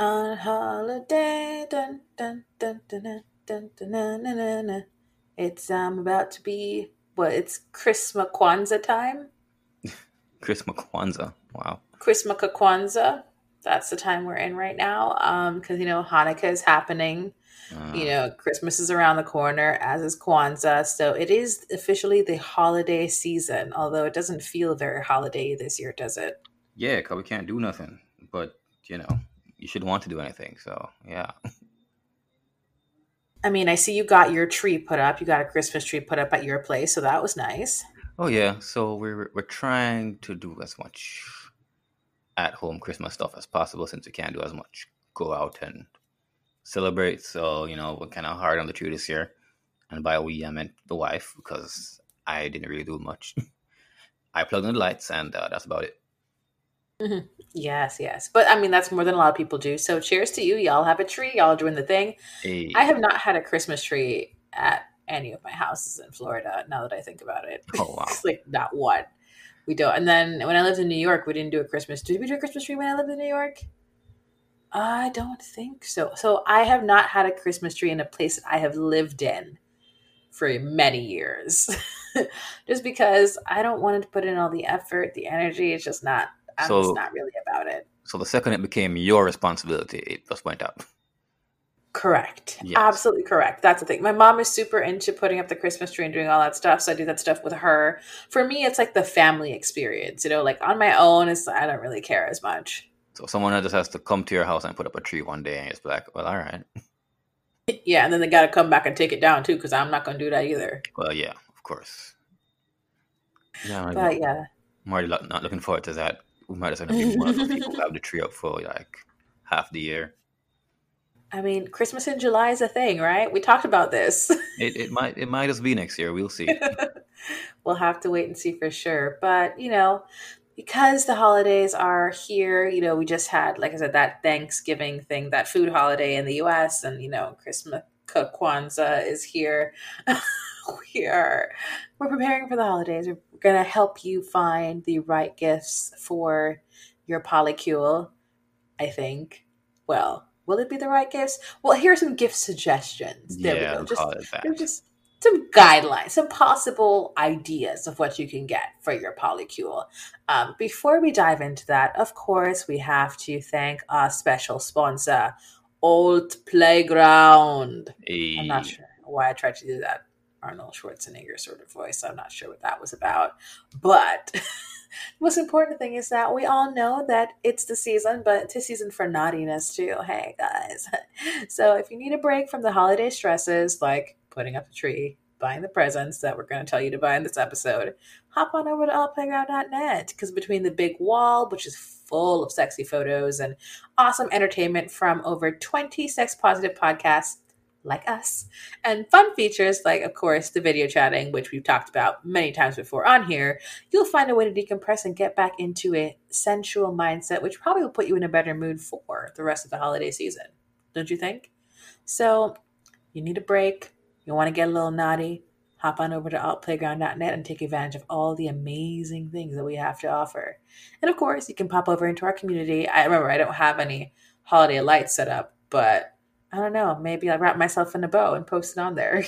On holiday, dun dun dun dun dun dun dun dun dun dun. dun. It's um about to be what? It's Christmas Kwanzaa time. Chris McQuanza. Wow. Christmas Kwanzaa. That's the time we're in right now. Um, because you know Hanukkah is happening. Uh, You know Christmas is around the corner, as is Kwanzaa. So it is officially the holiday season. Although it doesn't feel very holiday this year, does it? yeah, because we can't do nothing. But, you know, you should want to do anything. So, yeah. I mean, I see you got your tree put up. You got a Christmas tree put up at your place, so that was nice. Oh, yeah. So we're, we're trying to do as much at home Christmas stuff as possible since we can't do as much go out and celebrate. So, you know, we're kind of hard on the tree this year. And by we, I meant the wife because I didn't really do much. I plugged in the lights and uh, that's about it. Mhm. Yes, yes. But I mean, that's more than a lot of people do. So cheers to you. Y'all have a tree. Y'all doing the thing. Hey. I have not had a Christmas tree at any of my houses in Florida. Now that I think about it, Oh, wow. It's like not one. We don't. And then when I lived in New York, we didn't do a Christmas. Did we do a Christmas tree when I lived in New York? I don't think so. So I have not had a Christmas tree in a place that I have lived in for many years, just because I don't want to put in all the effort, the energy. It's just not. I'm So- just not really about it. So the second it became your responsibility, it just went up. Correct. Yes. Absolutely correct. That's the thing. My mom is super into putting up the Christmas tree and doing all that stuff. So I do that stuff with her. For me, it's like the family experience. You know, like on my own, it's I don't really care as much. So someone just has to come to your house and put up a tree one day, and it's like, well, all right. Yeah, and then they got to come back and take it down too, because I'm not going to do that either. Well, yeah, of course. Yeah, I'm But yeah, already lo- not looking forward to that. We might as well be one of those people who have the tree up for like half the year. I mean, Christmas in July is a thing, right? We talked about this. It, it might it might just be next year. We'll see. we'll have to wait and see for sure. But, you know, because the holidays are here, you know, we just had, like I said, that Thanksgiving thing, that food holiday in the US, and, you know, Christmas, Kwanzaa is here. are, we're preparing for the holidays. We're going to help you find the right gifts for your polycule, I think. Well, will it be the right gifts? Well, here are some gift suggestions. There yeah, we go. Just call it that. they're just some guidelines, some possible ideas of what you can get for your polycule. Um, before we dive into that, of course, we have to thank our special sponsor, Alt Playground. I'm not sure why I tried to do that Arnold Schwarzenegger sort of voice. I'm not sure what that was about. But the most important thing is that we all know that it's the season, but it's a season for naughtiness too. Hey, guys. So if you need a break from the holiday stresses, like putting up the tree, buying the presents that we're going to tell you to buy in this episode, hop on over to altplayground.net because between the big wall, which is full of sexy photos and awesome entertainment from over 20 sex positive podcasts like us, and fun features like, of course, the video chatting, which we've talked about many times before on here, you'll find a way to decompress and get back into a sensual mindset, which probably will put you in a better mood for the rest of the holiday season. Don't you think? So, you need a break, you want to get a little naughty, hop on over to altplayground.net and take advantage of all the amazing things that we have to offer. And of course, you can pop over into our community. I remember I don't have any holiday lights set up, but I don't know. Maybe I'll wrap myself in a bow and post it on there.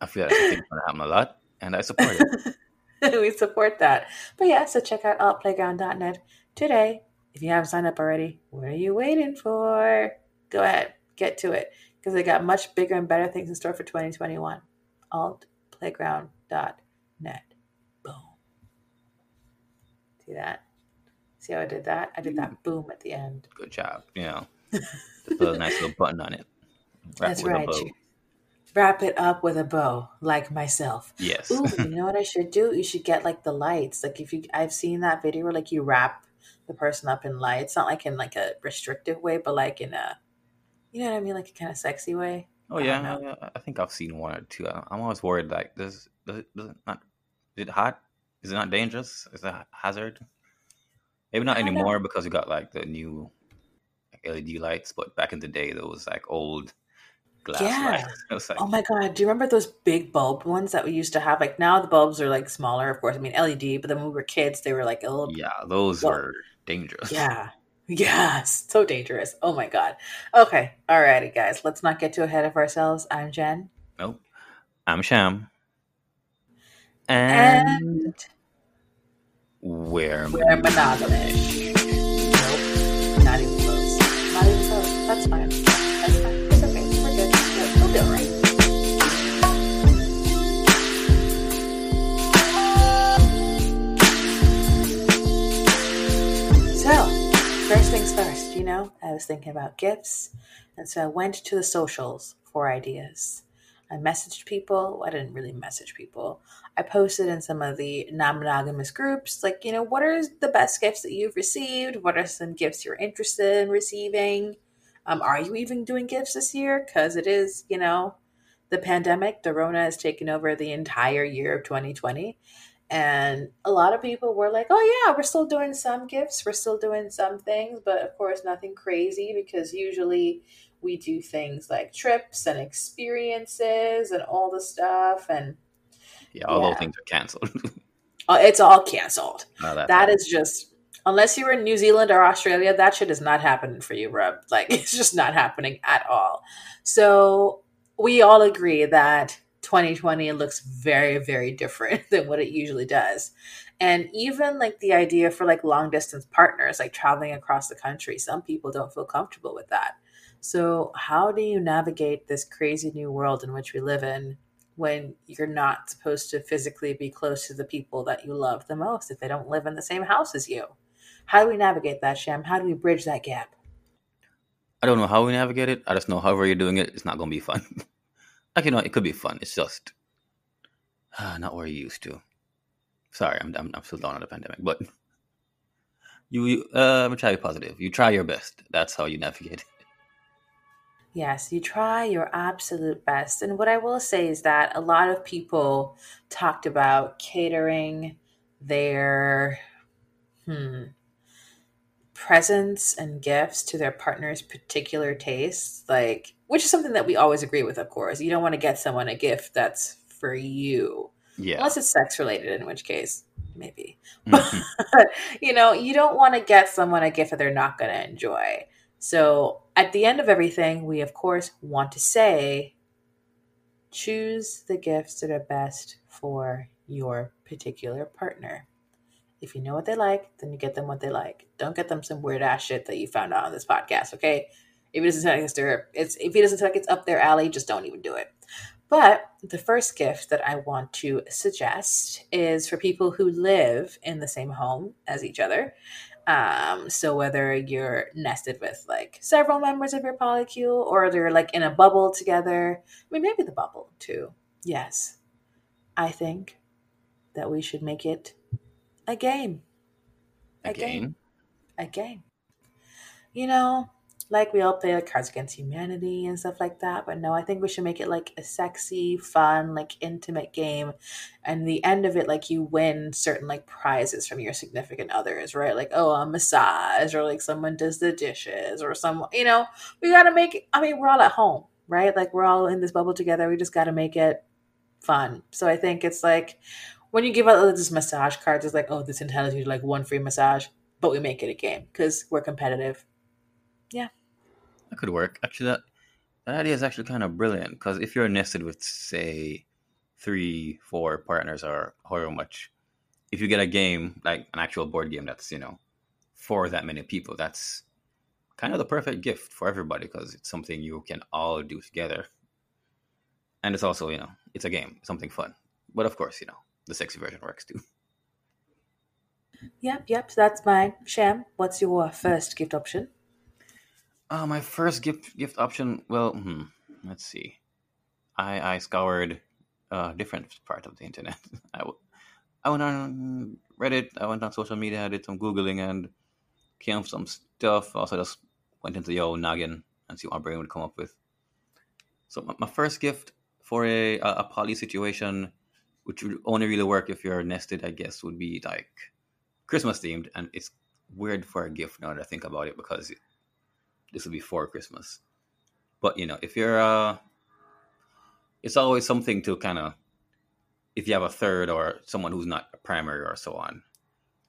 I feel like it's going to happen a lot, and I support it. we support that. But yeah, so check out altplayground.net today. If you haven't signed up already, what are you waiting for? Go ahead, get to it because they got much bigger and better things in store for 2021. Altplayground.net. Boom. See that? See how I did that? I did that mm. boom at the end. Good job. You know, just put a nice little button on it. Wrap That's it with a right. Wrap it up with a bow, like myself. Yes. Ooh, you know what I should do? You should get like the lights. Like if you, I've seen that video where like you wrap the person up in lights, not like in like a restrictive way, but like in a, you know what I mean, like a kind of sexy way. Oh I yeah, I think I've seen one or two. I'm always worried like does does it, does it not is it hot? Is it not dangerous? Is it a hazard? Maybe not don't know. anymore because we got like the new LED lights, but back in the day those like old glass Yeah. lights. Oh like Oh my god, do you remember those big bulb ones that we used to have? Like now the bulbs are like smaller, of course. I mean LED, but then when we were kids, they were like a little yeah, those Well, were dangerous. Yeah. Yes, so dangerous. Oh my god. Okay, alrighty, guys. Let's not get too ahead of ourselves. I'm Jen. Nope. I'm Sham. And, And we're we're monogamous. That's fine. That's fine. It's okay. We're good. We'll. So, first things first, you know, I was thinking about gifts, and so I went to the socials for ideas. I messaged people. Well, I didn't really message people. I posted in some of the non monogamous groups, like, you know, what are the best gifts that you've received? What are some gifts you're interested in receiving? Um, are you even doing gifts this year? Because it is, you know, the pandemic, the Rona has taken over the entire year of 2020. And a lot of people were like, oh, yeah, we're still doing some gifts, we're still doing some things, but of course, nothing crazy because usually we do things like trips and experiences and all the stuff. And yeah, all Yeah. those things are canceled. uh, it's all canceled. Not that That is just, unless you're in New Zealand or Australia, that shit is not happening for you, Rub. Like, it's just not happening at all. So, we all agree that 2020 looks very, very different than what it usually does. And even like the idea for like long distance partners, like traveling across the country, some people don't feel comfortable with that. So, how do you navigate this crazy new world in which we live in when you're not supposed to physically be close to the people that you love the most if they don't live in the same house as you? How do we navigate that, Shem? How do we bridge that gap? I don't know how we navigate it. I just know however you're doing it, it's not going to be fun. like, you know, it could be fun. It's just uh, not where you used to. Sorry, I'm, I'm, I'm still down on the pandemic, but you, you uh, I'm try to be positive. You try your best. That's how you navigate it. Yes, you try your absolute best. And what I will say is that a lot of people talked about catering their hmm, presents and gifts to their partner's particular tastes, like which is something that we always agree with, of course. You don't want to get someone a gift that's for you. Yeah. Unless it's sex related, in which case, maybe. Mhm. you know, you don't want to get someone a gift that they're not going to enjoy. So at the end of everything, we of course want to say choose the gifts that are best for your particular partner. If you know what they like, then you get them what they like. Don't get them some weird ass shit that you found out on this podcast, okay? If it doesn't sound like it's it's if it doesn't sound like it's up their alley, just don't even do it. But the first gift that I want to suggest is for people who live in the same home as each other. Um, so whether you're nested with like several members of your polycule or they're like in a bubble together, I mean, maybe the bubble too. Yes, I think that we should make it a game. A game Again. a game. You know, like we all play like Cards Against Humanity and stuff like that. But no, I think we should make it like a sexy, fun, like intimate game. And the end of it, like you win certain like prizes from your significant others, right? Like, oh, a massage or like someone does the dishes or some, you know, we got to make it. I mean, we're all at home, right? Like we're all in this bubble together. We just got to make it fun. So I think it's like when you give out oh, those massage cards, it's like, oh, this entitles you to like one free massage, but we make it a game because we're competitive. Yeah, that could work. Actually, that, that idea is actually kind of brilliant because if you're nested with, say, three, four partners or however much, if you get a game, like an actual board game that's, you know, for that many people, that's kind of the perfect gift for everybody because it's something you can all do together. And it's also, you know, it's a game, something fun. But of course, you know, the sexy version works too. Yep, yep. So that's mine. Sham, what's your first gift option? Uh, my first gift gift option. Well, hmm, let's see. I I scoured uh, different part of the internet. I, w- I went on Reddit. I went on social media. I did some googling and came up with some stuff. Also, just went into the old noggin and see what my brain would come up with. So my, my first gift for a a, a poly situation, which would only really work if you're nested, I guess, would be like Christmas themed. And it's weird for a gift now that I think about it because this will be for Christmas. But you know, if you're uh it's always something to kind of if you have a third or someone who's not a primary or so on,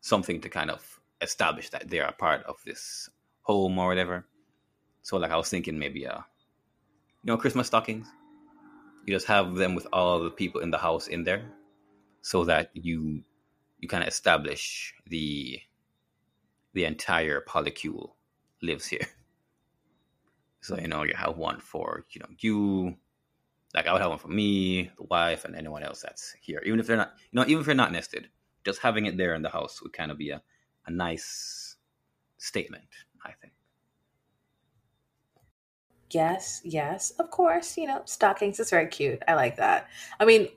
something to kind of establish that they're a part of this home or whatever. So like I was thinking maybe uh you know Christmas stockings. You just have them with all the people in the house in there, so that you you kind of establish the the entire polycule lives here. So you know you have one for you know you, like I would have one for me, the wife, and anyone else that's here. Even if they're not, you know, even if they're not nested, just having it there in the house would kind of be a, a nice statement, I think. Yes, yes, of course. You know, stockings is very cute. I like that. I mean,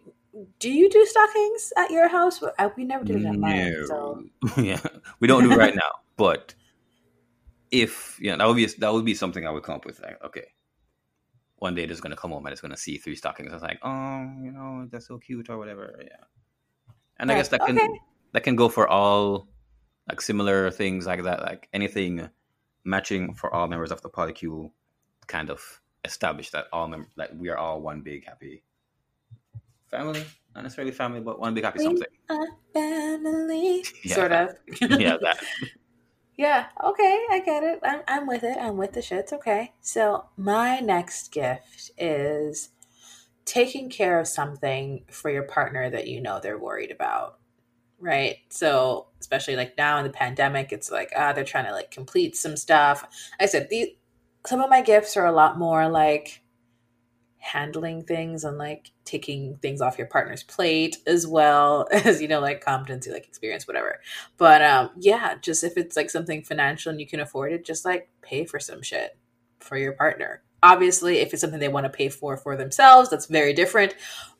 do you do stockings at your house? We never did it at mine. So. yeah, we don't do it right now. But if yeah, that would be that would be something I would come up with. Like, okay, one day just gonna come home and it's gonna see three stockings. I was like, oh, you know, that's so cute or whatever. Yeah, and I guess that can okay. that can go for all like similar things like that. Like anything matching for all members of the polycule, kind of establish that all mem- like we are all one big happy family. Not necessarily family, but one big happy we something. family, yeah, sort of. yeah, that. Yeah, okay, I get it. I'm, I'm with it. I'm with the shits. Okay. So, my next gift is taking care of something for your partner that you know they're worried about. Right. So, especially like now in the pandemic, it's like, ah, they're trying to like complete some stuff. I said, these, some of my gifts are a lot more like, handling things and like taking things off your partner's plate as well as you know like competency like experience whatever. But um yeah just if it's like something financial and you can afford it just like pay for some shit for your partner. Obviously if it's something they want to pay for for themselves that's very different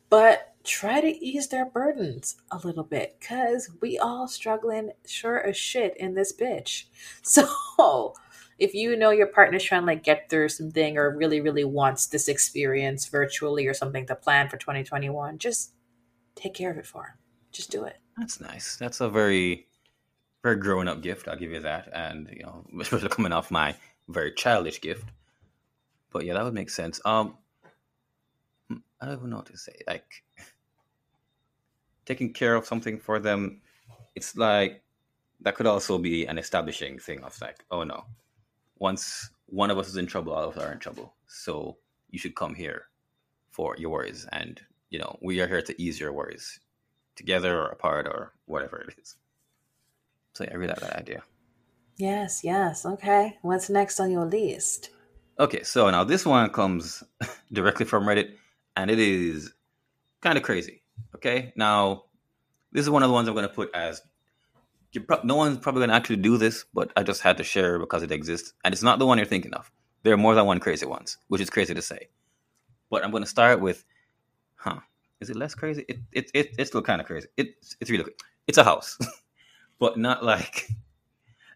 but try to ease their burdens a little bit because we all struggling sure as shit in this bitch. So if you know your partner's trying to like get through something or really really wants this experience virtually or something to plan for 2021 just take care of it for him just do it. That's nice. That's a very very grown up gift i'll give you that. And you know especially coming off my very childish gift. But yeah that would make sense. Um hmm, i don't even know what to say. Like taking care of something for them it's like that could also be an establishing thing of like oh no once one of us is in trouble, all of us are in trouble. So you should come here for your worries. And, you know, we are here to ease your worries together or apart or whatever it is. So yeah, I really like that idea. Yes, yes. Okay. What's next on your list? Okay, so now this one comes directly from Reddit and it is kind of crazy. Okay. Now, this is one of the ones I'm going to put as pro- no one's probably going to actually do this, but I just had to share because it exists. And it's not the one you're thinking of. There are more than one crazy ones, which is crazy to say. But I'm going to start with, huh? Is it less crazy? It, it, it it's still kind of crazy. It, it's really it's a house, but not like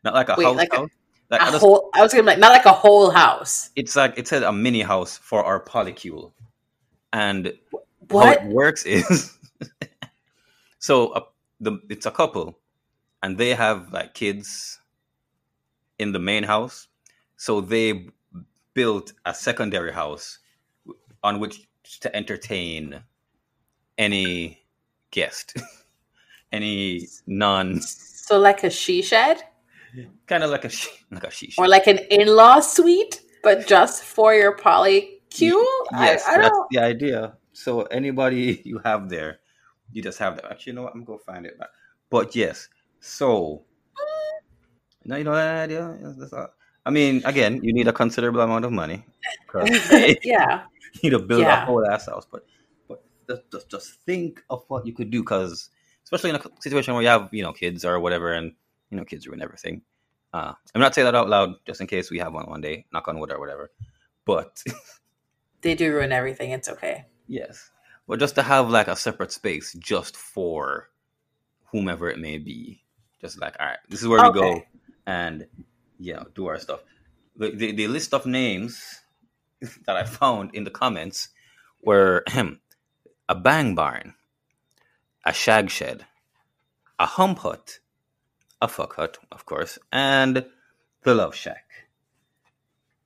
not like a Wait, house. Like house. A, like, a just, whole, I was gonna like not like a whole house. It's like it said a mini house for our polycule, and what how it works is so uh, the it's a couple and they have like kids in the main house. So they built a secondary house on which to entertain any guest, any non. So like a she shed. Kind of like a she, like a she shed. or like an in-law suite, but just for your polycule. Yes, I, I that's the idea. So anybody you have there, you just have that. Actually, you know what? I'm gonna find it. But yes, so, now you know that idea. I mean, again, you need a considerable amount of money. yeah, you need to build yeah. a whole ass house. But, but just, just think of what you could do, because especially in a situation where you have you know kids or whatever, and you know kids ruin everything. Uh, I'm not saying that out loud, just in case we have one one day. Knock on wood or whatever. But they do ruin everything. It's okay. Yes, but just to have like a separate space just for whomever it may be just like, all right, this is where okay. we go and you know do our stuff. The, the, the list of names that I found in the comments were a bang barn, a shag shed, a hump hut, a fuck hut, of course, and the love shack.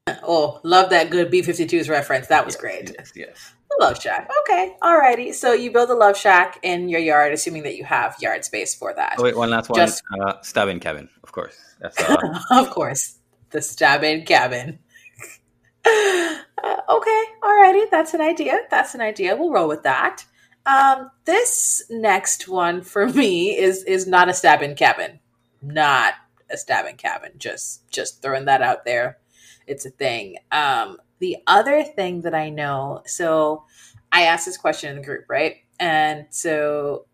Oh, love that good B 52s reference. That was yes, great. Yes, yes. Love shack. Okay. Alrighty. So you build a love shack in your yard, assuming that you have yard space for that. Oh, wait, one last one. Just, uh, stabbing cabin, of course. That's uh, of course. the Stabin Cabin. uh, okay, alrighty, that's an idea. That's an idea. We'll roll with that. Um, this next one for me is is not a stabbing cabin, not a stabbing cabin. Just just throwing that out there. It's a thing. Um, the other thing that I know, so I asked this question in the group, right? And so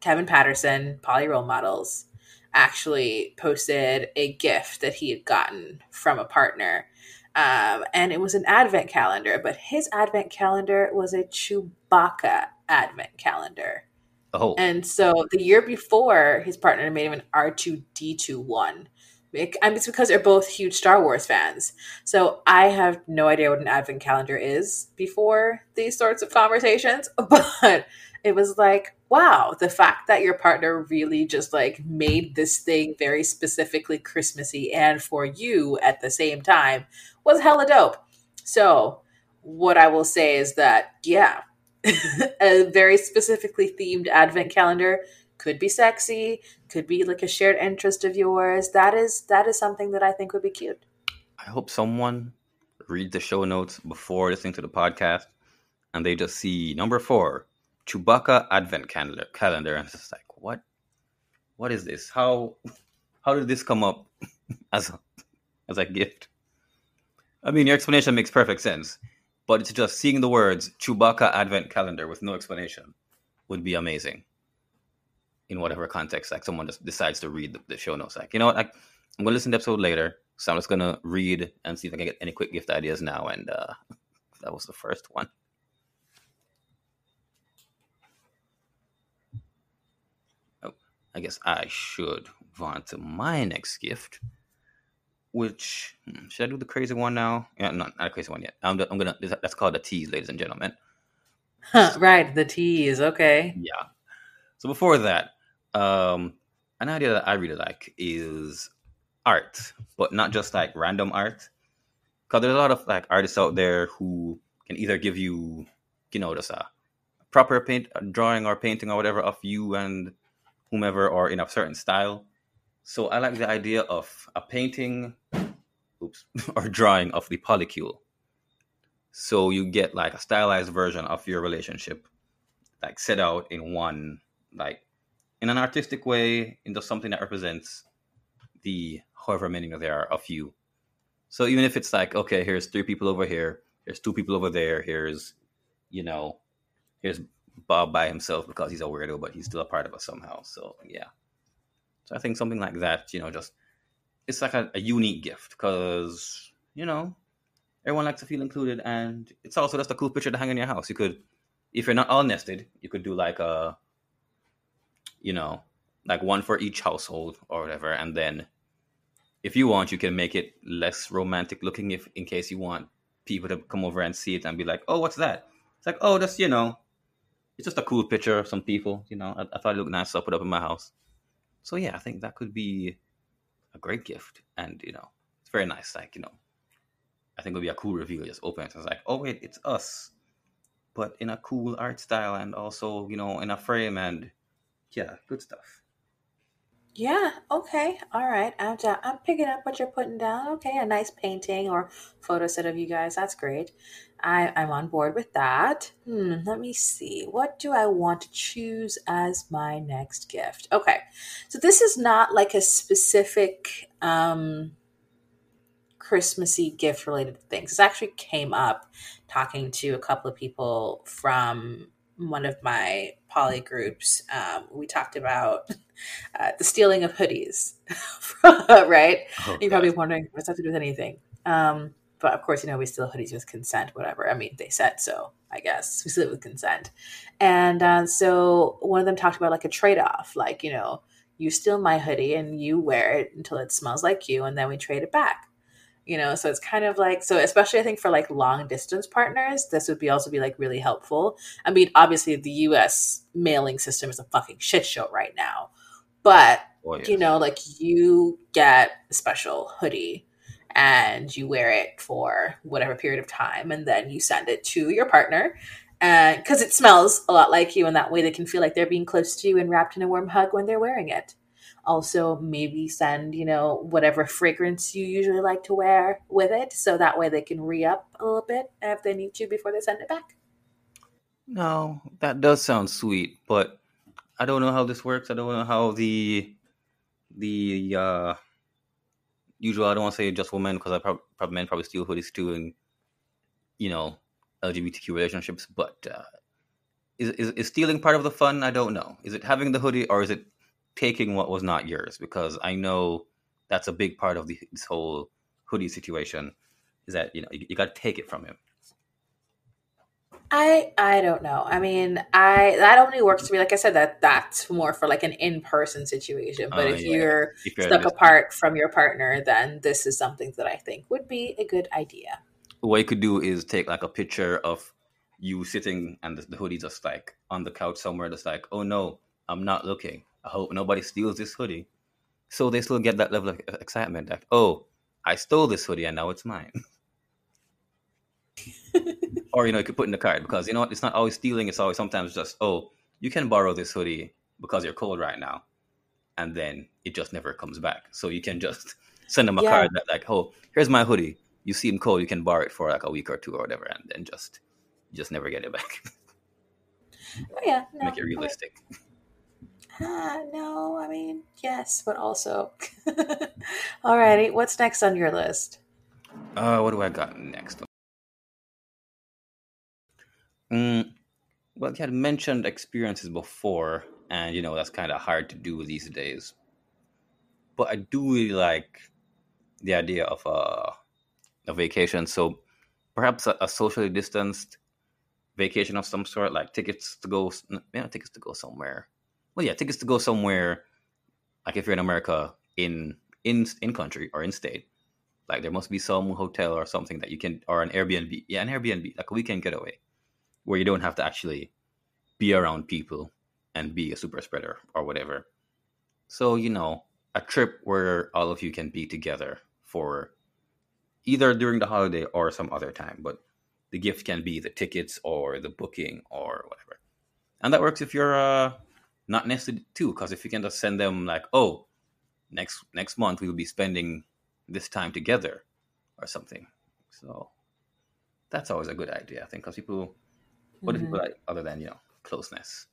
Kevin Patterson, Poly Role Models, actually posted a gift that he had gotten from a partner. Um, and it was an advent calendar, but his advent calendar was a Chewbacca advent calendar. Oh. And so the year before, his partner made him an R2D2 one. And it's because they're both huge Star Wars fans. So I have no idea what an advent calendar is before these sorts of conversations, but it was like, wow, the fact that your partner really just like made this thing very specifically Christmassy and for you at the same time was hella dope. So, what I will say is that, yeah, a very specifically themed advent calendar could be sexy, could be like a shared interest of yours. That is that is something that I think would be cute. I hope someone read the show notes before listening to the podcast and they just see number four, Chewbacca Advent calendar calendar. And it's just like, what what is this? How how did this come up as a as a gift? I mean your explanation makes perfect sense. But it's just seeing the words Chewbacca Advent calendar with no explanation would be amazing in whatever context, like someone just decides to read the, the show notes. Like, you know what? I, I'm going to listen to the episode later. So I'm just going to read and see if I can get any quick gift ideas now. And uh, that was the first one. Oh, I guess I should move on to my next gift, which hmm, should I do the crazy one now? Yeah, no, not a crazy one yet. I'm, I'm gonna. That's called a tease, ladies and gentlemen. Huh, right, the tease. Okay. Yeah. So before that, um, an idea that I really like is art, but not just like random art. Because there's a lot of like artists out there who can either give you, you know, just a proper paint drawing or painting or whatever of you and whomever or in a certain style. So I like the idea of a painting, oops, or drawing of the polycule. So you get like a stylized version of your relationship, like set out in one like in an artistic way into something that represents the however many there are of you. So even if it's like, okay, here's three people over here, here's two people over there, here's, you know, here's Bob by himself because he's a weirdo, but he's still a part of us somehow. So yeah. So I think something like that, you know, just it's like a, a unique gift because you know everyone likes to feel included, and it's also just a cool picture to hang in your house. You could, if you're not all nested, you could do like a you know, like one for each household or whatever. And then if you want, you can make it less romantic looking if in case you want people to come over and see it and be like, oh, what's that? It's like, oh, that's, you know, it's just a cool picture of some people, you know. I, I thought it looked nice, so I put it up in my house. So yeah, I think that could be a great gift. And, you know, it's very nice. Like, you know, I think it would be a cool reveal. Just open it. It's like, oh wait, it's us. But in a cool art style and also, you know, in a frame and yeah, good stuff. Yeah. Okay. All right. I'm I'm picking up what you're putting down. Okay, a nice painting or photo set of you guys. That's great. I I'm on board with that. Hmm. Let me see. What do I want to choose as my next gift? Okay. So this is not like a specific um Christmassy gift related things. This actually came up talking to a couple of people from one of my poly groups, um, we talked about uh, the stealing of hoodies, right? Oh, You're probably wondering what's that to do with anything. Um, but of course, you know, we steal hoodies with consent, whatever. I mean, they said so, I guess. We steal it with consent. And uh, so one of them talked about like a trade off, like, you know, you steal my hoodie and you wear it until it smells like you, and then we trade it back you know so it's kind of like so especially i think for like long distance partners this would be also be like really helpful i mean obviously the us mailing system is a fucking shit show right now but oh, yes. you know like you get a special hoodie and you wear it for whatever period of time and then you send it to your partner and because it smells a lot like you and that way they can feel like they're being close to you and wrapped in a warm hug when they're wearing it Also, maybe send, you know, whatever fragrance you usually like to wear with it. So that way they can re up a little bit if they need to before they send it back. No, that does sound sweet, but I don't know how this works. I don't know how the the uh usual. I don't want to say just women because I probably, probably men probably steal hoodies too, and you know LGBTQ relationships. But uh, is, is is stealing part of the fun? I don't know. Is it having the hoodie or is it taking what was not yours? Because I know that's a big part of the, this whole hoodie situation. Is that you know you, you got to take it from him. I I don't know. I mean, I that only works to me. Like I said, that that's more for like an in person situation. But Uh, if yeah. you're If you're stuck apart from your partner, then this is something that I think would be a good idea. what you could do is take like a picture of you sitting and the, the hoodie just like on the couch somewhere just like oh no i'm not looking i hope nobody steals this hoodie. So they still get that level of excitement like oh i stole this hoodie and now it's mine. Or you know you could put in the card because you know what it's not always stealing it's always sometimes just oh you can borrow this hoodie because you're cold right now and then it just never comes back. So you can just send them a Yeah. card that like oh here's my hoodie. You seem cold you can borrow it for like a week or two or whatever and then just just never get it back. Oh, yeah, no, make it realistic Ah, no, I mean yes, but also. Alrighty, what's next on your list? uh what do i got next mm, well you had mentioned experiences before and you know that's kind of hard to do these days but i do really like the idea of a, a vacation so perhaps a, a socially distanced vacation of some sort like tickets to go yeah tickets to go somewhere well yeah tickets to go somewhere like if you're in america in in in country or in state like there must be some hotel or something that you can or an airbnb yeah an airbnb like a weekend getaway where you don't have to actually be around people and be a super spreader or whatever. So you know a trip where all of you can be together for either during the holiday or some other time but the gift can be the tickets or the booking or whatever. And that works if you're uh not nested too because if you can just send them like oh next next month we will be spending this time together or something so that's always a good idea i think because people what do Mhm. people like other than you know closeness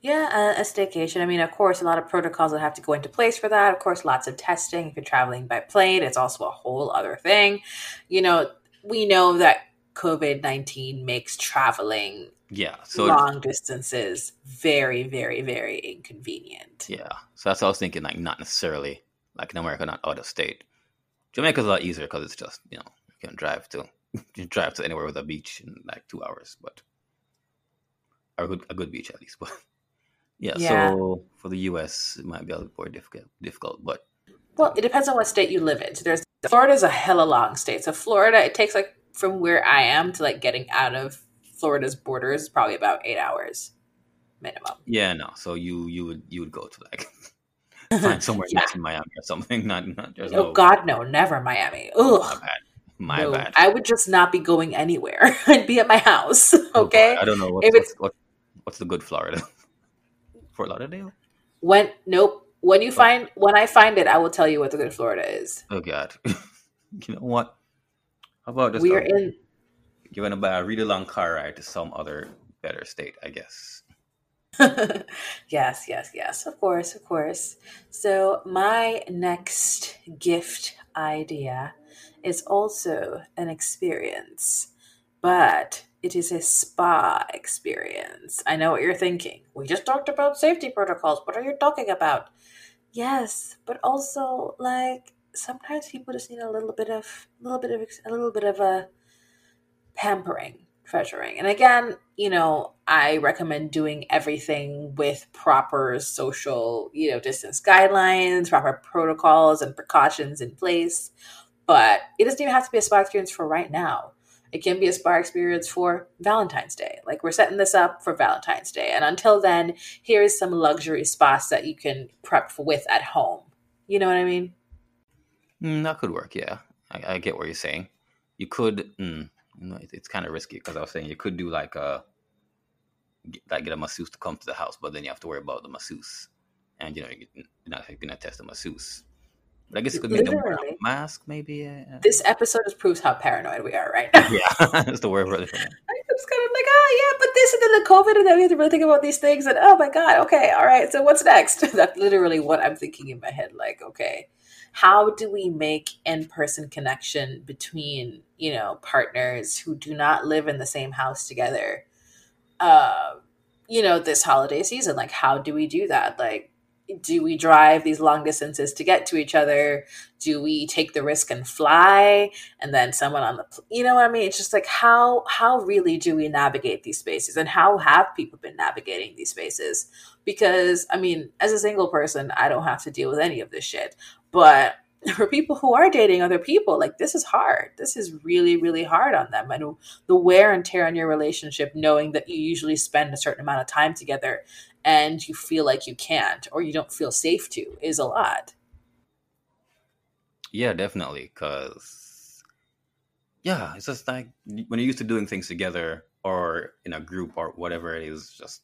Yeah, a, a staycation. I mean, of course, a lot of protocols that have to go into place for that. Of course, lots of testing. If you're traveling by plane, it's also a whole other thing. You know, we know that COVID 19 makes traveling yeah so long distances very, very, very inconvenient. yeah so that's what i was thinking like not necessarily like in america not out of state jamaica's a lot easier because it's just you know you can drive to you drive to anywhere with a beach in like two hours but a good, a good beach at least but yeah, Yeah. so for the us it might be a little bit more difficult difficult but Well, it depends on what state you live in. So there's Florida's a hella long state. So Florida, it takes like from where I am to like getting out of Florida's borders is probably about eight hours minimum. yeah no so you you would you would go to like find somewhere Yeah. nice in miami or something not, not there's Oh no God, no, never Miami. Oh, my bad my no. bad I would just not be going anywhere. I'd be at my house. Oh. Okay. I don't know what's, If it's- what's, what's the good Florida. Fort Lauderdale. When nope. When you find when I find it, I will tell you what the good Florida is. Oh God. you know what? How about just We are uh, in you're gonna a read along car ride to some other better state, I guess. yes, yes, yes. Of course, of course. So, my next gift idea is also an experience, but it is a spa experience. I know what you're thinking. We just talked about safety protocols. What are you talking about? Yes, but also like sometimes people just need a little bit of a little bit of a little bit of a pampering treasuring. And again, you know, I recommend doing everything with proper social, you know, distance guidelines, proper protocols and precautions in place. But it doesn't even have to be a spa experience for right now. It can be a spa experience for Valentine's Day. Like we're setting this up for Valentine's Day. And until then, here's some luxury spas that you can prep with at home. You know what I mean? Mm, that could work. Yeah, I, I get what you're saying. You could. Mm, you know, it, it's kind of risky because I was saying you could do like a get, like get a masseuse to come to the house, but then you have to worry about the masseuse and you know you're not gonna test the masseuse. But I guess it could make a mask, maybe. Uh, this episode just proves how paranoid we are right now. Yeah, that's the word for it. I'm just kind of like, oh yeah, but this and then the COVID, and then we have to really think about these things. And oh my god, okay, all right. So what's next? that's literally what I'm thinking in my head. Like, okay, how do we make in-person connection between you know partners who do not live in the same house together? Uh, you know, this holiday season. Like, how do we do that? Like do we drive these long distances to get to each other? Do we take the risk and fly and then someone on the you know what I mean? It's just like how how really do we navigate these spaces and how have people been navigating these spaces? Because I mean, as a single person, I don't have to deal with any of this shit. But for people who are dating other people, like this is hard. This is really, really hard on them. And the wear and tear on your relationship, knowing that you usually spend a certain amount of time together and you feel like you can't or you don't feel safe to is a lot. Yeah, definitely. Because, yeah, it's just like when you're used to doing things together or in a group or whatever it is, just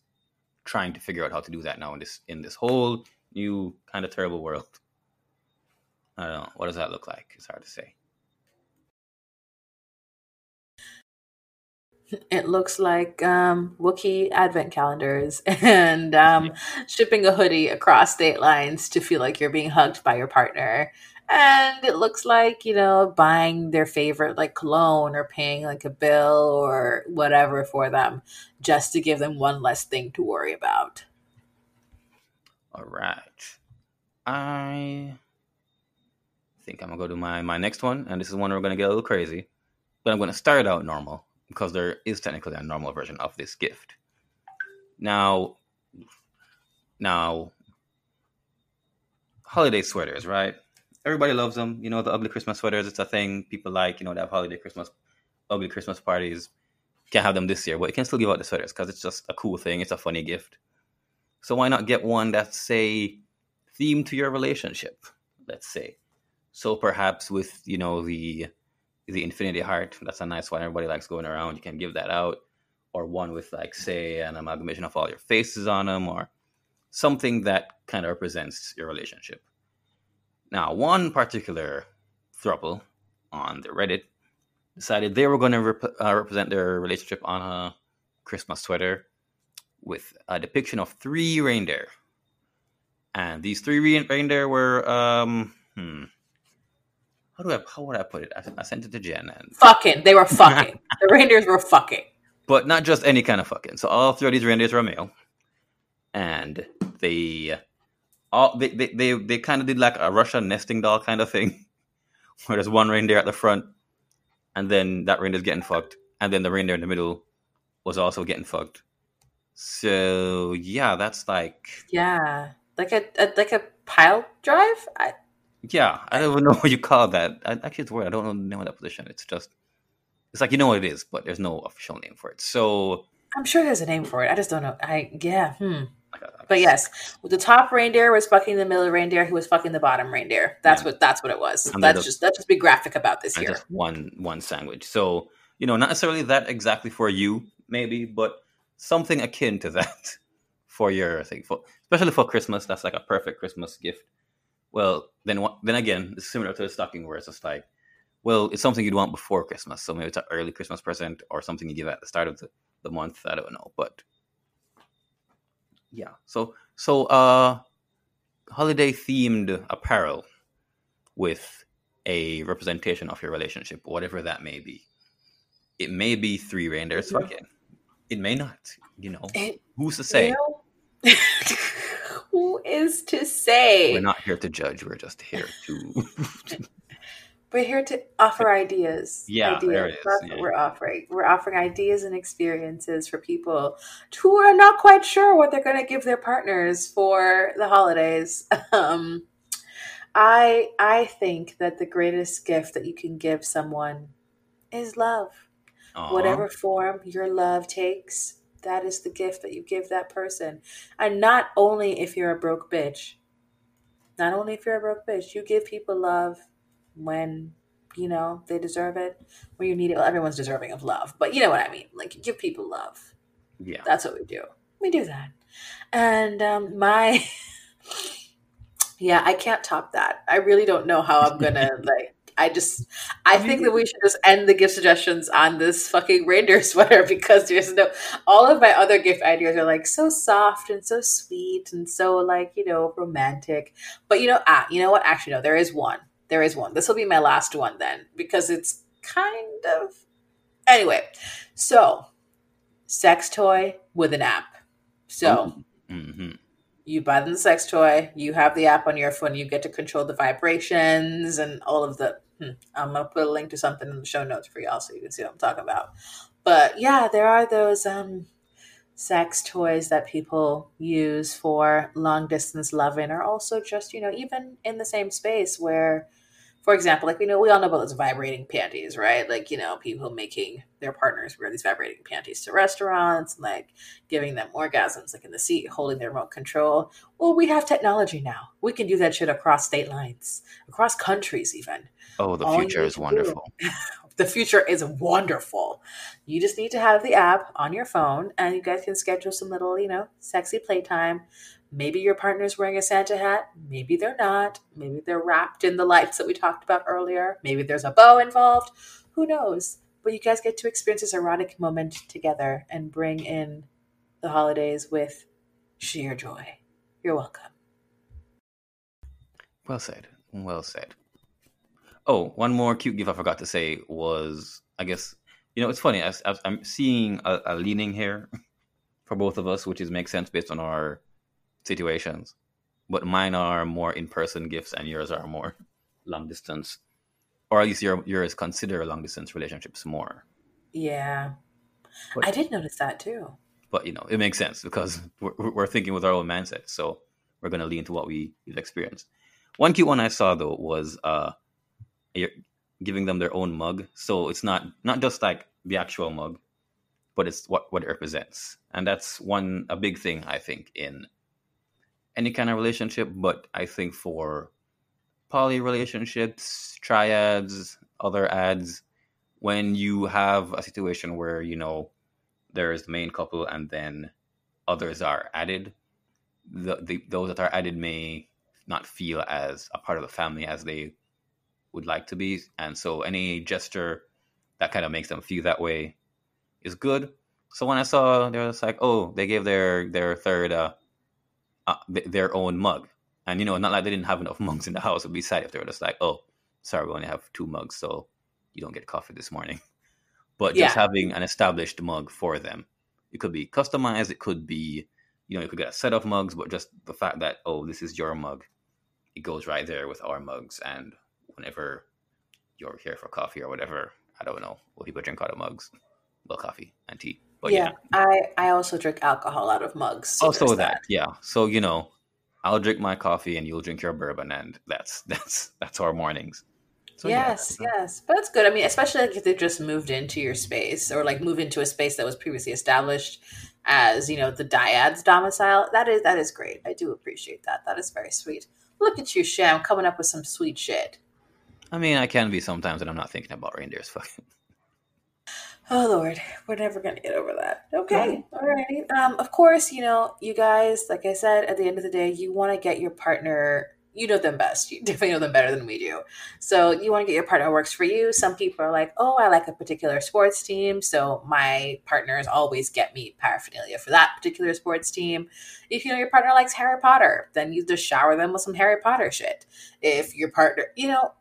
trying to figure out how to do that now in this in this whole new kind of terrible world. I don't know. What does that look like? It's hard to say. It looks like um, Wookiee advent calendars and um, shipping a hoodie across state lines to feel like you're being hugged by your partner. And it looks like, you know, buying their favorite like cologne or paying like a bill or whatever for them just to give them one less thing to worry about. All right. I think I'm to go to my, my next one. And this is one we're to get a little crazy. But I'm to start out normal because there is technically a normal version of this gift. Now, now, holiday sweaters, right? Everybody loves them. You know, the ugly Christmas sweaters. It's a thing people like. You know, they have holiday Christmas, ugly Christmas parties. Can't have them this year, but you can still give out the sweaters because it's just a cool thing. It's a funny gift. So why not get one that's say themed to your relationship? Let's say. So perhaps with you know the the Infinity Heart. That's a nice one. Everybody likes going around. You can give that out. Or one with, like, say, an amalgamation of all your faces on them, or something that kind of represents your relationship. Now, one particular throuple on the Reddit decided they were going to rep- uh, represent their relationship on a Christmas sweater with a depiction of three reindeer. And these three reindeer were, um, hmm, how do I how would I put it? I, I sent it to Jen and fucking. They were fucking. the reindeers were fucking. But not just any kind of fucking. So all three of these reindeers were male, and they all they they they, they kind of did like a Russian nesting doll kind of thing, where there's one reindeer at the front, and then that reindeer's getting fucked, and then the reindeer in the middle was also getting fucked. So yeah, that's like yeah, like a, a like a pile drive. I yeah, I don't even know what you call that. I, actually, it's weird. I don't know the name of that position. It's just, it's like you know what it is, but there's no official name for it. So I'm sure there's a name for it. I just don't know. I yeah. Hmm. But yes, the top reindeer was fucking the middle reindeer. Who was fucking the bottom reindeer. That's yeah. what. That's what it was. And that's just that's just be graphic about this here. one one sandwich. So you know, not necessarily that exactly for you, maybe, but something akin to that for your thing. For especially for Christmas, that's like a perfect Christmas gift well, then then again, it's similar to the stocking where it's just like, well, it's something you'd want before Christmas. So maybe it's an early Christmas present or something you give at the start of the, the month. I don't know. But yeah. So so uh holiday themed apparel with a representation of your relationship, whatever that may be. It may be three reindeers yeah. fucking. It may not. You know, it, who's to say? You know? who is to say? We're not here to judge. We're just here to. we're here to offer ideas. Yeah, ideas. there it is. Yeah. we're offering. We're offering ideas and experiences for people who are not quite sure what they're going to give their partners for the holidays. Um, I I think that the greatest gift that you can give someone is love. Aww. Whatever form your love takes, that is the gift that you give that person. And not only if you're a broke bitch, not only if you're a broke bitch, you give people love when you know they deserve it, when you need it. Well, everyone's deserving of love, but you know what I mean. Like you give people love. Yeah, that's what we do. We do that. And um, my Yeah, I can't top that. I really don't know how I'm gonna like. I just, I think that we should just end the gift suggestions on this fucking reindeer sweater because there's no. All of my other gift ideas are like so soft and so sweet and so like you know romantic. But you know, ah, you know what? Actually, no, there is one. There is one. This will be my last one then because it's kind of anyway. So, sex toy with an app. So. Mm-hmm. You buy them the sex toy. You have the app on your phone. You get to control the vibrations and all of the. Hmm, I'm gonna put a link to something in the show notes for y'all so you can see what I'm talking about. But yeah, there are those um, sex toys that people use for long distance loving, or also just you know even in the same space where for example, like we know we all know about those vibrating panties, right? Like, you know, people making their partners wear these vibrating panties to restaurants and like giving them orgasms like in the seat, holding their remote control. Well, we have technology now. We can do that shit across state lines, across countries even. Oh, the all future is wonderful. the future is wonderful. You just need to have the app on your phone and you guys can schedule some little, you know, sexy playtime Maybe your partner's wearing a Santa hat. Maybe they're not. Maybe they're wrapped in the lights that we talked about earlier. Maybe there's a bow involved. Who knows? But you guys get to experience this erotic moment together and bring in the holidays with sheer joy. You're welcome. Well said. Well said. Oh, one more cute gift I forgot to say was, I guess, you know, it's funny. I, am seeing a, a leaning here for both of us, which is makes sense based on our situations. But mine are more in person gifts and yours are more long distance. Or at least your, yours consider long distance relationships more. Yeah. But, I did notice that too. But, you know, it makes sense because we're, we're thinking with our own mindset. So we're going to lean to what we, we've experienced. One cute one I saw though was uh, giving them their own mug. So it's not not just like the actual mug, but it's what what it represents, and that's one a big thing I think in any kind of relationship, but I think for poly relationships, triads, other ads, when you have a situation where, you know, there is the main couple and then others are added, the, the those that are added may not feel as a part of the family as they would like to be. And so any gesture that kind of makes them feel that way is good. So when I saw they was like, oh, they gave their their third uh, uh, their own mug. And you know, not like they didn't have enough mugs in the house. It'd be sad if they were just like, "Oh, sorry, we only have two mugs, so you don't get coffee this morning." But yeah. just having an established mug for them, it could be customized. It could be, you know, you could get a set of mugs, but just the fact that oh, this is your mug, it goes right there with our mugs. And whenever you're here for coffee or whatever, I don't know what people drink out of mugs, well, coffee and tea. But yeah, yeah, I I also drink alcohol out of mugs. So oh, also that. that, yeah. So you know, I'll drink my coffee and you'll drink your bourbon, and that's that's that's our mornings. So, yes, yeah. yes, but that's good. I mean, especially like if they just moved into your space or like move into a space that was previously established as you know the dyad's domicile. That is that is great. I do appreciate that. That is very sweet. Look at you, Sham, coming up with some sweet shit. I mean, I can be sometimes, and I'm not thinking about reindeers. Fucking. Oh Lord, we're never gonna get over that. Okay, all right. Um, of course, you know, you guys, like I said, at the end of the day, you want to get your partner. You know them best. You definitely know them better than we do. So you want to get your partner works for you. Some people are like, oh, I like a particular sports team, so my partners always get me paraphernalia for that particular sports team. If you know your partner likes Harry Potter, then you just shower them with some Harry Potter shit. If your partner, you know,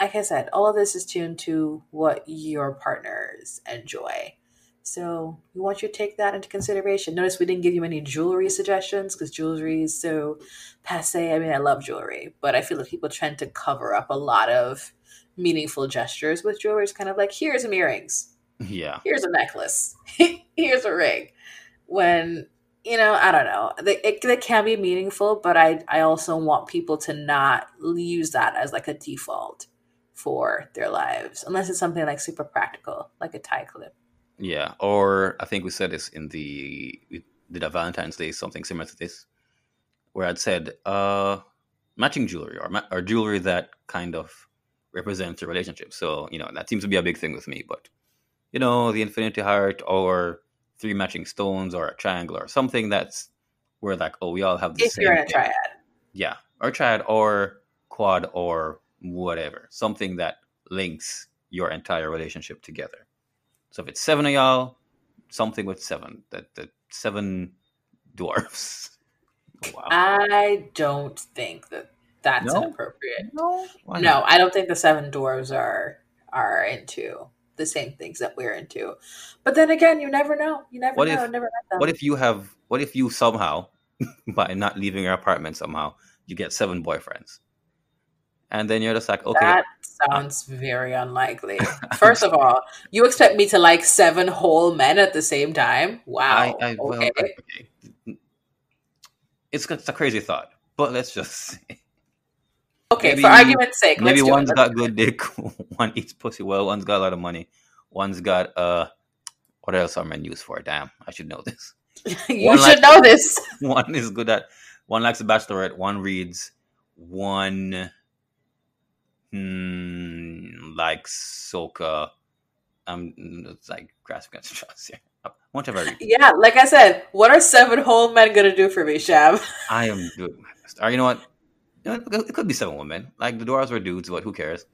like I said, all of this is tuned to what your partners enjoy. So we want you to take that into consideration. Notice we didn't give you any jewelry suggestions because jewelry is so passe. I mean, I love jewelry, but I feel like people tend to cover up a lot of meaningful gestures with jewelry. It's kind of like, here's some earrings. Yeah. Here's a necklace. here's a ring. When, you know, I don't know. They, it, it can be meaningful, but I, I also want people to not use that as like a default for their lives, unless it's something like super practical, like a tie clip. Yeah, or I think we said this in the we did a Valentine's Day something similar to this, where I'd said uh, matching jewelry or or jewelry that kind of represents a relationship. So you know that seems to be a big thing with me. But you know the infinity heart or three matching stones or a triangle or something that's where like, oh, we all have the if same you're in a triad. Yeah, or triad or quad or whatever. Something that links your entire relationship together. So if it's seven of y'all, something with seven. That the seven dwarfs. Wow. I don't think that that's No? inappropriate. no, No. I don't think the seven dwarves are are into the same things that we're into. But then again, you never know. You never What know. if- never met them. What if you have? What if you somehow, by not leaving your apartment somehow, you get seven boyfriends, and then you're just like, okay, That sounds very unlikely. First of all, you expect me to like seven whole men at the same time? Wow. I, I well, okay. okay. It's, it's a crazy thought, but let's just say okay, maybe- for argument's sake, maybe let's do one's got good dick, one eats pussy well, one's got a lot of money, one's got uh, what else are men used for? Damn, I should know this. you one should like- know this. one is good at one likes a bachelorette one reads one hmm, likes soca um it's like grasping at straws here have I read Yeah, like I said, what are seven whole men gonna do for me, Shab? I am doing my best you know what you know, it could be seven women like the doors were dudes but who cares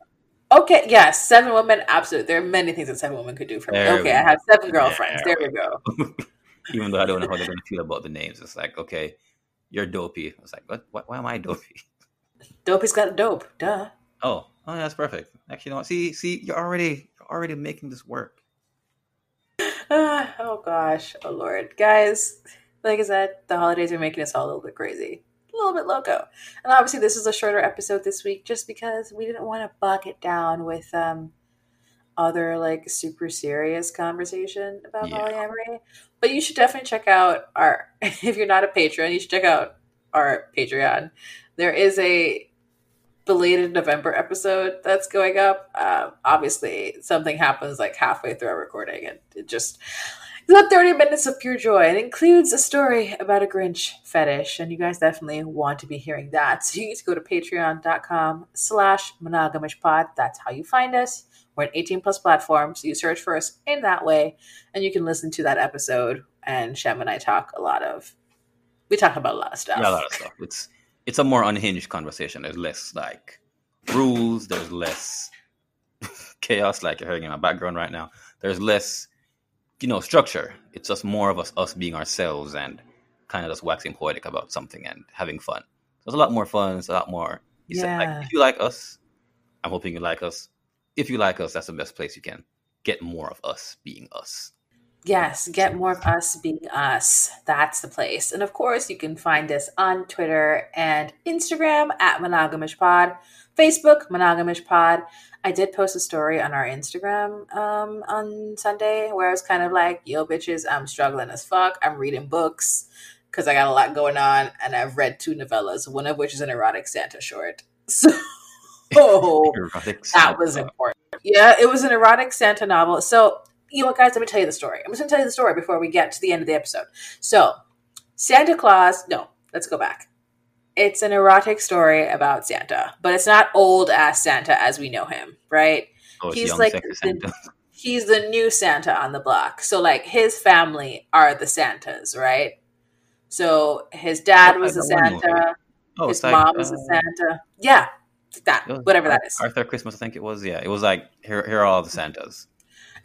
Okay, yeah, seven women, absolutely. There are many things that seven women could do for me. There okay, I have seven girlfriends. There There we go. even though I don't know how they're to feel about the names it's like okay you're dopey I was like what, what why am I dopey Dopey's got dope. Duh. Oh oh yeah, that's perfect actually you know what see see you're already you're already making this work Ah, oh gosh, oh lord, guys. Like I said, the holidays are making us all a little bit crazy, a little bit loco. And obviously, this is a shorter episode this week, just because we didn't want to bog it down with um other like super serious conversation about Yeah. polyamory. But you should definitely check out our. If you're not a patron, you should check out our Patreon. There is a belated November episode that's going up. Um, obviously, something happens like halfway through our recording, and it just it's about 30 minutes of pure joy. It includes a story about a Grinch fetish, and you guys definitely want to be hearing that. So you need to go to patreon.com slash monogamishpod. That's how you find us. We're an 18 plus platform, so you search for us in that way, and you can listen to that episode. And Shem and I talk a lot of, we talk about a lot of stuff. Yeah, a lot of stuff. It's it's a more unhinged conversation. There's less like rules. There's less chaos, like you're hearing in my background right now. There's less, you know, structure. It's just more of us us being ourselves and kind of just waxing poetic about something and having fun. So it's a lot more fun. It's a lot more. You said, Yeah. like, if you like us, I'm hoping you like us. If you like us, that's the best place you can get more of us being us. Yes, get more of us being us. That's the place. And of course, you can find us on Twitter and Instagram at Monogamish Pod, Facebook Monogamish Pod. I did post a story on our Instagram um, on Sunday where I was kind of like, "Yo, bitches, I'm struggling as fuck. I'm reading books because I got a lot going on, and I've read two novellas, one of which is an erotic Santa short." So Erotic that was important. Yeah, it was an erotic Santa novel. So, you know what, guys? Let me tell you the story. I'm just going to tell you the story before we get to the end of the episode. So, Santa Claus, no, let's go back. It's an erotic story about Santa, but it's not old ass Santa as we know him, right? Oh, he's like the- He's the new Santa on the block. So, like, his family are the Santas, right? So, his dad Oh, was a I know one movie. Santa, Oh, his like, mom was a uh, Santa. Yeah, that, whatever that is. Arthur Christmas, I think it was. Yeah, it was like here, here are all the Santas.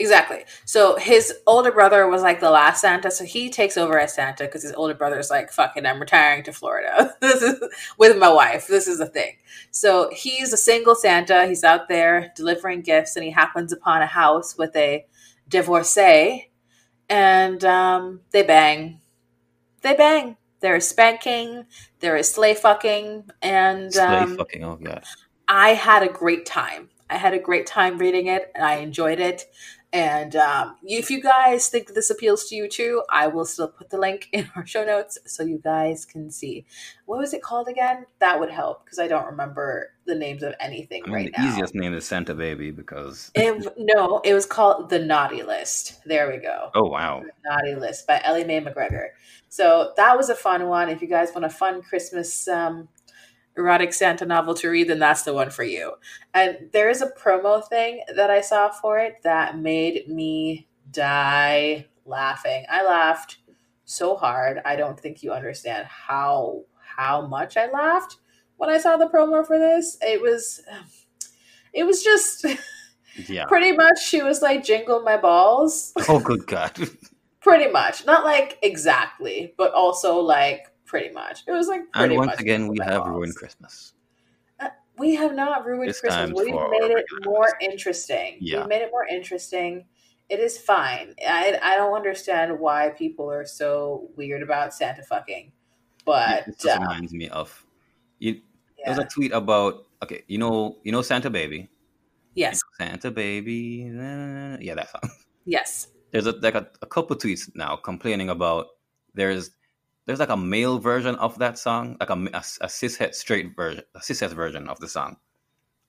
Exactly. So his older brother was like the last Santa, so he takes over as Santa because his older brother's like, "Fucking, I'm retiring to Florida. this is with my wife. This is a thing." So he's a single Santa. He's out there delivering gifts, and he happens upon a house with a divorcee, and um, they bang. They bang. There is spanking. There is sleigh fucking, and Slay um, fucking. Oh god. I had a great time. I had a great time reading it, and I enjoyed it. And um, if you guys think this appeals to you too, I will still put the link in our show notes so you guys can see. What was it called again? That would help because I don't remember the names of anything I mean, right the now. easiest name is Santa Baby because. It, no, it was called The Naughty List. There we go. Oh wow. Naughty List by Ellie Mae McGregor. So that was a fun one. If you guys want a fun Christmas um, erotic Santa novel to read, then that's the one for you. And there is a promo thing that I saw for it that made me die laughing. I laughed so hard. I don't think you understand how how much I laughed when I saw the promo for this. It was it was just Yeah. pretty much she was like jingle my balls. Oh, good God. pretty much. Not like exactly, but also like pretty much. It was like and once again, we have balls. ruined Christmas. We have not ruined This Christmas. We've made it more interesting. Yeah. We've made it more interesting. It is fine. I I don't understand why people are so weird about Santa fucking. But it just uh, reminds me of you. yeah. There's a tweet about okay, you know, you know Santa Baby, yes, Santa Baby, yeah, that song. yes. There's a, like a, a couple tweets now complaining about there's there's like a male version of that song, like a, a, a cishet straight version, a cishet version of the song,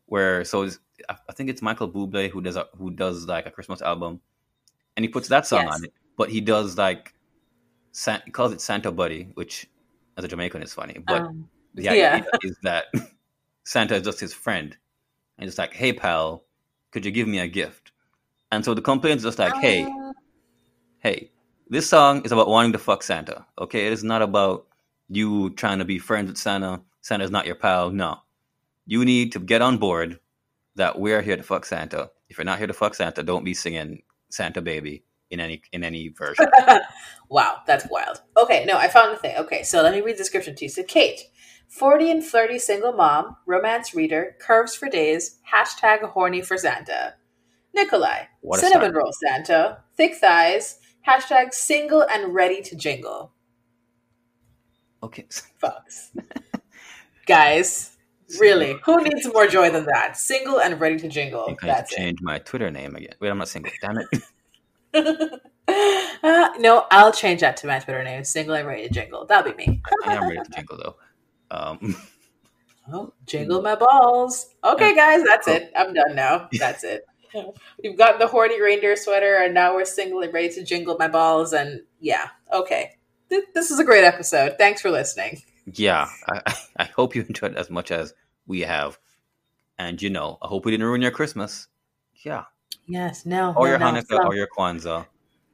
where so I think it's Michael Bublé who does a, who does like a Christmas album, and he puts that song Yes. on it, but he does like San, he calls it Santa Buddy, which as a Jamaican is funny, but um, the Yeah. is that Santa is just his friend, and it's like, hey pal, could you give me a gift? And so the complaint is just like, hey, uh, hey, this song is about wanting to fuck Santa. Okay, it is not about you trying to be friends with Santa. Santa's not your pal. No, you need to get on board that we're here to fuck Santa. If you're not here to fuck Santa, don't be singing Santa Baby in any in any version. wow, that's wild. Okay, no, I found the thing. Okay, so let me read the description to you. So, Kate, 40 and flirty single mom, romance reader, curves for days, hashtag horny for Santa. Nikolai, cinnamon start. roll Santa, thick thighs, hashtag single and ready to jingle. Okay, Fucks. Guys, really, who needs more joy than that? Single and ready to jingle. I That's to it. change my Twitter name again. Wait, I'm not single. Damn it. uh, no, I'll change that to my Twitter name. Single and ready to jingle. That'll be me. I am ready to jingle though. Um, Oh, jingle my balls. Okay, guys, that's it. I'm done now. That's it. We've got the horny reindeer sweater, and now we're single and ready to jingle my balls. And yeah, okay. Th- This is a great episode. Thanks for listening. yeah, I, I- hope you enjoyed it as much as we have. And you know, I hope we didn't ruin your Christmas. Yeah. Yes, no. Or no, your no, Hanukkah so- or your Kwanzaa.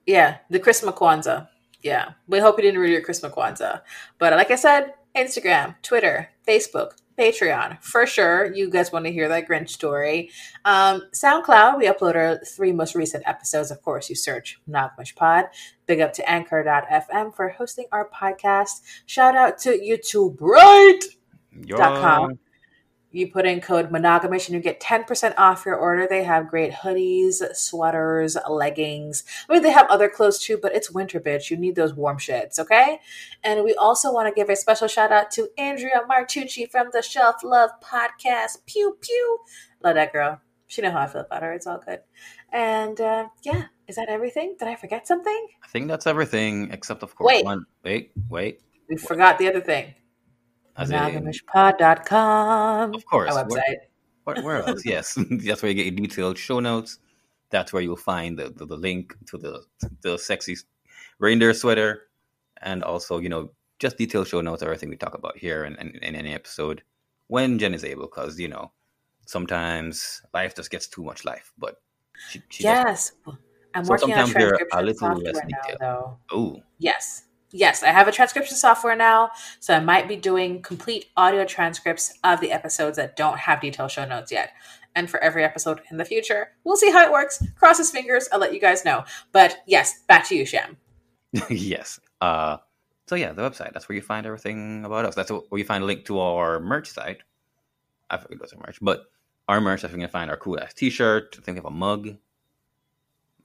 Yeah, the Christmas Kwanzaa. Yeah, we hope you didn't ruin your Christmas Kwanzaa. But like I said, Instagram, Twitter, Facebook, Patreon, for sure. You guys want to hear that Grinch story. Um, SoundCloud, we upload our three most recent episodes. Of course, you search Nogmush Pod. Big up to Anchor.fm for hosting our podcast. Shout out to YouTube Right. Your, Dot com. You put in code monogamish and you get 10% off your order. They have great hoodies, sweaters, leggings. I mean, they have other clothes too, but it's winter, bitch. You need those warm shits, okay? And we also want to give a special shout out to Andrea Martucci from the Shelf Love Podcast. Pew, pew. Love that girl. She know how I feel about her. It's all good. And uh, yeah, is that everything? Did I forget something? I think that's everything except, of course, Wait. one. Wait, wait. We forgot the other thing. Monogamishpod.com. of course. Our website. where, where else? yes. That's where you get your detailed show notes. That's where you'll find the, the, the link to the the sexy reindeer sweater. And also, you know, just detailed show notes, of everything we talk about here in, in, in any episode when Jen is able, because, you know, sometimes life just gets too much life. But she, she Yes. I'm So working on transcription software less now, though. ooh, Yes. Yes, I have a transcription software now, so I might be doing complete audio transcripts of the episodes that don't have detailed show notes yet. And for every episode in the future, we'll see how it works. Cross his fingers. I'll let you guys know. But yes, back to you, Sham. yes. Uh, so yeah, the website. That's where you find everything about us. That's where you find a link to our merch site. I forget what's our merch, but our merch. That's where you can find our cool ass T-shirt. I think we have a mug.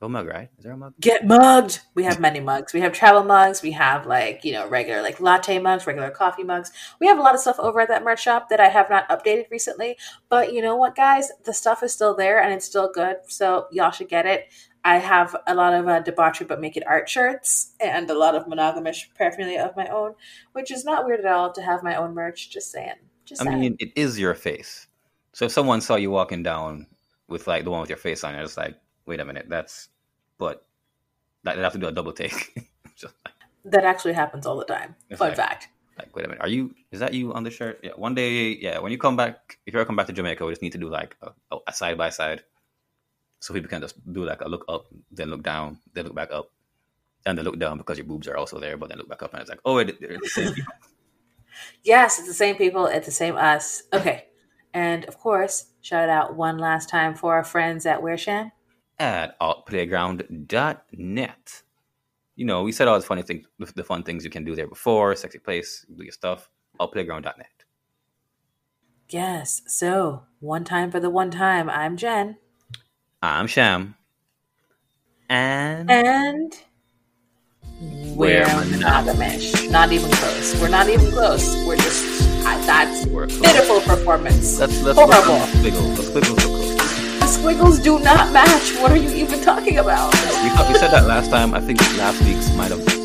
A mug, right? Is there a mug? Get mugged. We have many mugs. We have travel mugs. We have like, you know, regular like latte mugs, regular coffee mugs. We have a lot of stuff over at that merch shop that I have not updated recently. But you know what, guys? The stuff is still there and it's still good. So y'all should get it. I have a lot of uh, debauchery but make it art shirts and a lot of monogamish paraphernalia of my own, which is not weird at all to have my own merch. Just saying. Just I saying. mean, it is your face. So if someone saw you walking down with like the one with your face on it, it's like, wait a minute, that's. But that they'd have to do a double take. Like, that actually happens all the time. Fun like- fact. like, wait a minute, are you? Is that you on the shirt? Yeah. One day, yeah. When you come back, if you ever come back to Jamaica, we just need to do like a, a side by side, so people can just do like a look up, then look down, then look back up. and they look down because your boobs are also there, but then look back up and it's like, oh, it, they're the same people. Yes, it's the same people. It's the same us. Okay. And of course, shout out one last time for our friends at Where Shan? At altplayground.net. You know, we said all the funny things, the fun things you can do there before, sexy place, do your stuff. Altplayground.net. Yes. So, one time for the one time. I'm Jen. I'm Sham. And And we're monogamish. Not even close. We're not even close. We're just that's we're pitiful performance. Let's let's Horrible. let's squiggle. The squiggles. Do not match. What are you even talking about? We, we said that last time. I think last week's might have